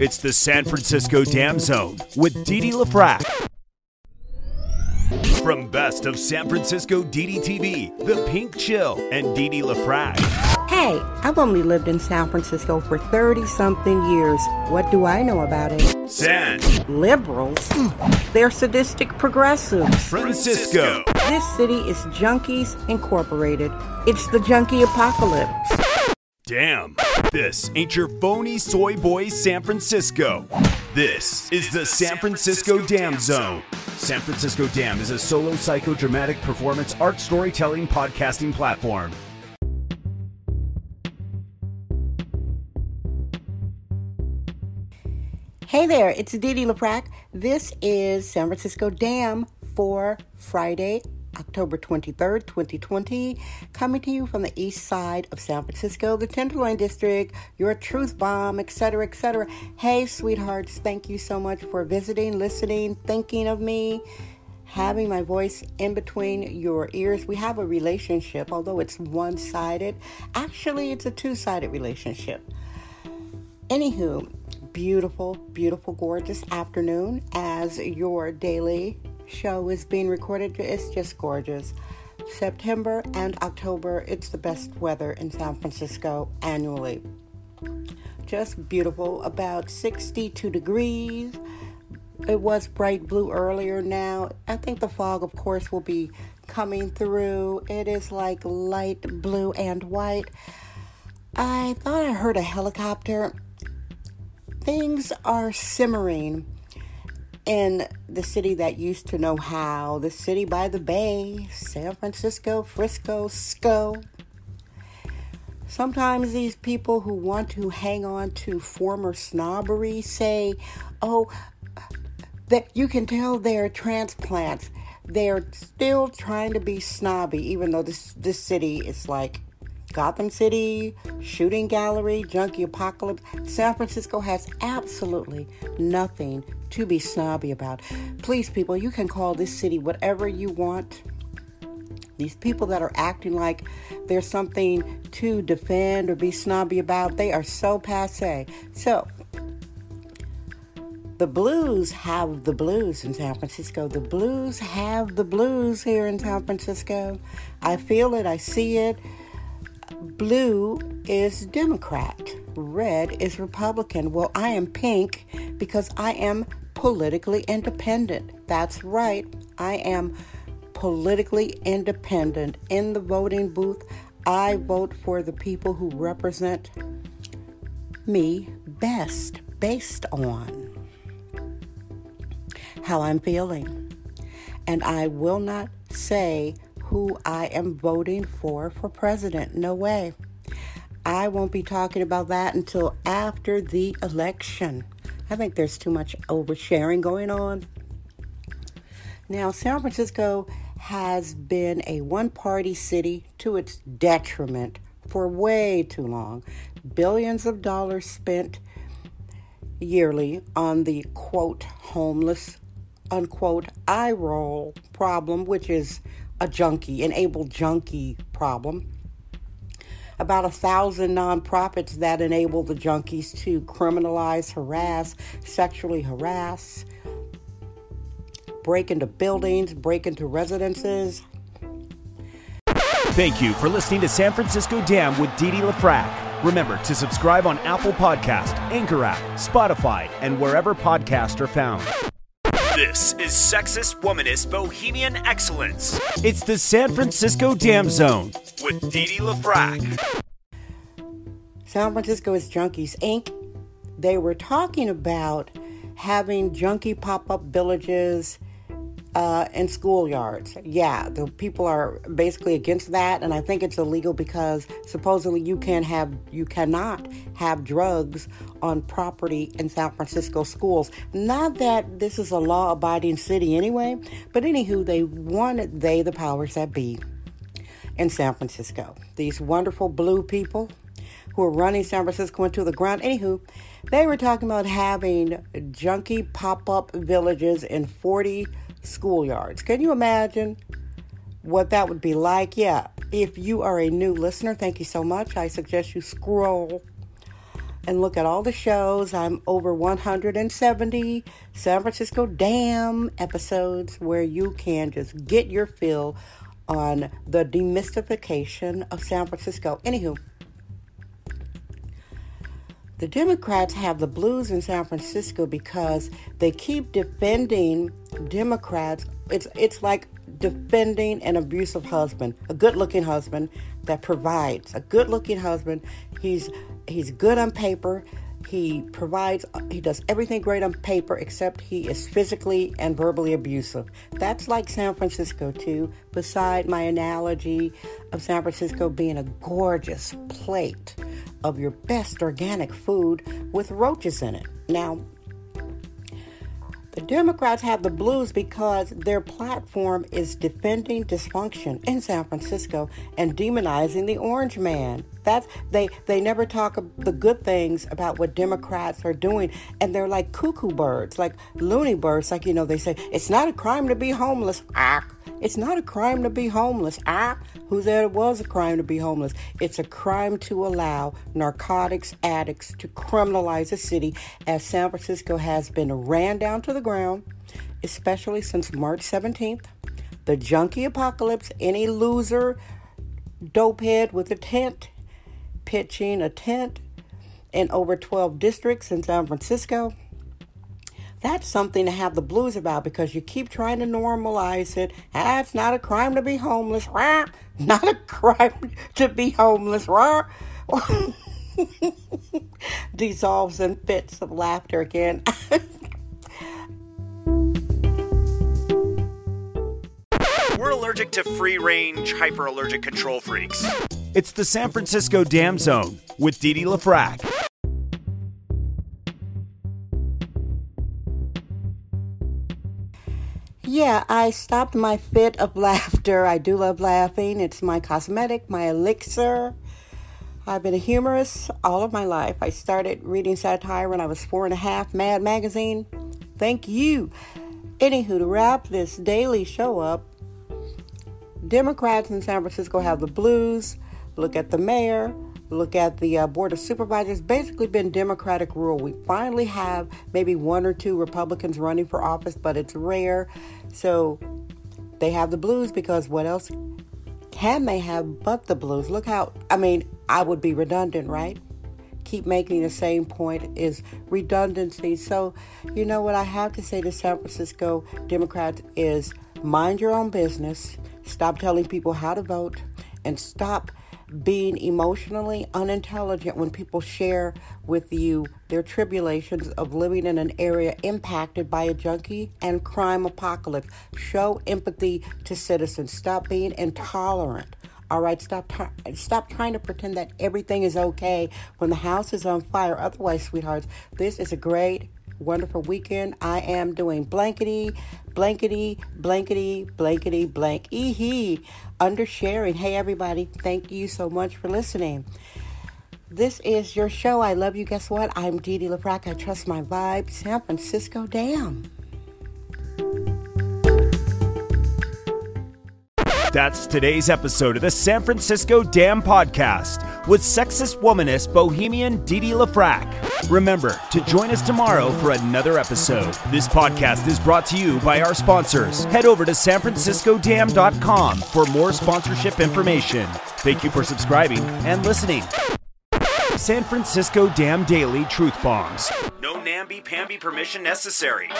It's the San Francisco Dam Zone with Didi LaFrac. From Best of San Francisco DDTV, The Pink Chill, and Didi LaFrac. Hey, I've only lived in San Francisco for 30 something years. What do I know about it? San Liberals? They're sadistic progressives. Francisco. This city is Junkies Incorporated. It's the junkie apocalypse. Damn, this ain't your phony soy boy San Francisco. This is the San Francisco Dam Zone. San Francisco Dam is a solo psychodramatic performance art storytelling podcasting platform. Hey there, it's Didi LaFrac. This is San Francisco Dam for Friday, October 23rd, 2020, coming to you from the east side of San Francisco, the Tenderloin District, your truth bomb, etc., etc. Hey, sweethearts, thank you so much for visiting, listening, thinking of me, having my voice in between your ears. We have a relationship, although it's one sided. Actually, it's a two sided relationship. Anywho, beautiful, beautiful, gorgeous afternoon as your daily show is being recorded. It's just gorgeous. September and October, it's the best weather in San Francisco annually. Just beautiful, about 62 degrees. It was bright blue earlier now. I think the fog, of course, will be coming through. It is like light blue and white. I thought I heard a helicopter things are simmering in the city that used to know how, the city by the bay, San Francisco, Frisco, SCO. Sometimes these people who want to hang on to former snobbery say, oh, that you can tell they're transplants. They're still trying to be snobby, even though this, this city is like Gotham City, Shooting Gallery, Junkie Apocalypse. San Francisco has absolutely nothing to be snobby about. Please, people, you can call this city whatever you want. These people that are acting like there's something to defend or be snobby about, they are so passe. So, the blues have the blues in San Francisco. The blues have the blues here in San Francisco. I feel it, I see it. Blue is Democrat, red is Republican. Well, I am pink because I am politically independent. That's right, I am politically independent. In the voting booth, I vote for the people who represent me best based on how I'm feeling. And I will not say who I am voting for for president. No way. I won't be talking about that until after the election. I think there's too much oversharing going on. Now, San Francisco has been a one party city to its detriment for way too long. Billions of dollars spent yearly on the quote homeless unquote eye roll problem, which is a junkie, an able junkie problem. About a thousand nonprofits that enable the junkies to criminalize, harass, sexually harass, break into buildings, break into residences. Thank you for listening to San Francisco Dam with Didi LaFrac. Remember to subscribe on Apple Podcast, Anchor app, Spotify, and wherever podcasts are found. This is sexist, womanist, bohemian excellence. It's the San Francisco Dam Zone with Didi LaFrac. San Francisco is Junkies Inc. They were talking about having junkie pop up villages uh, in schoolyards. Yeah, the people are basically against that, and I think it's illegal because supposedly you can have you cannot have drugs on property in San Francisco schools. Not that this is a law-abiding city anyway, but anywho, they wanted they the powers that be in San Francisco. These wonderful blue people who are running San Francisco into the ground. Anywho, they were talking about having junky pop-up villages in 40 schoolyards. Can you imagine what that would be like? Yeah, if you are a new listener, thank you so much. I suggest you scroll and look at all the shows. I'm over 170 San Francisco Dam episodes where you can just get your fill on the demystification of San Francisco. Anywho, the Democrats have the blues in San Francisco because they keep defending Democrats. It's it's like defending an abusive husband, a good-looking husband that provides, a good-looking husband. He's he's good on paper. He provides, he does everything great on paper except he is physically and verbally abusive. That's like San Francisco, too, beside my analogy of San Francisco being a gorgeous plate of your best organic food with roaches in it. Now, the Democrats have the blues because their platform is defending dysfunction in San Francisco and demonizing the orange man. That's they they never talk the good things about what Democrats are doing and they're like cuckoo birds, like loony birds like you know they say it's not a crime to be homeless. Ah, it's not a crime to be homeless. Ah, who said it was a crime to be homeless? It's a crime to allow narcotics addicts to criminalize a city as San Francisco has been ran down to the ground, especially since March 17th. The junkie apocalypse, any loser, dopehead with a tent, pitching a tent in over 12 districts in San Francisco that's something to have the blues about because you keep trying to normalize it. Ah, it's not a crime to be homeless. Rah. Not a crime to be homeless. Dissolves in fits of laughter again. We're allergic to free range, hyperallergic control freaks. It's the San Francisco Dam Zone with Didi LaFrac. Yeah, I stopped my fit of laughter. I do love laughing. It's my cosmetic, my elixir. I've been a humorist all of my life. I started reading satire when I was four and a half, Mad Magazine. Thank you. Anywho, to wrap this daily show up, Democrats in San Francisco have the blues. Look at the mayor look at the uh, Board of Supervisors, basically been Democratic rule. We finally have maybe one or two Republicans running for office, but it's rare. So they have the blues because what else can they have but the blues? Look how, I mean, I would be redundant, right? Keep making the same point is redundancy. So, you know what I have to say to San Francisco Democrats is mind your own business, stop telling people how to vote, and stop being emotionally unintelligent when people share with you their tribulations of living in an area impacted by a junkie and crime apocalypse. Show empathy to citizens. Stop being intolerant. All right, stop t- stop trying to pretend that everything is okay when the house is on fire. Otherwise, sweethearts, this is a great wonderful weekend. I am doing blankety, blankety, blankety, blankety, blank. Eehee. Under sharing. Hey, everybody. Thank you so much for listening. This is your show. I love you. Guess what? I'm Didi LaFrac. I trust my vibe. San Francisco Dam. That's today's episode of the San Francisco Dam Podcast with sexist womanist bohemian Didi LaFrac. Remember to join us tomorrow for another episode. This podcast is brought to you by our sponsors. Head over to sanfranciscodam.com for more sponsorship information. Thank you for subscribing and listening. San Francisco Dam Daily Truth Bombs. No namby-pamby permission necessary.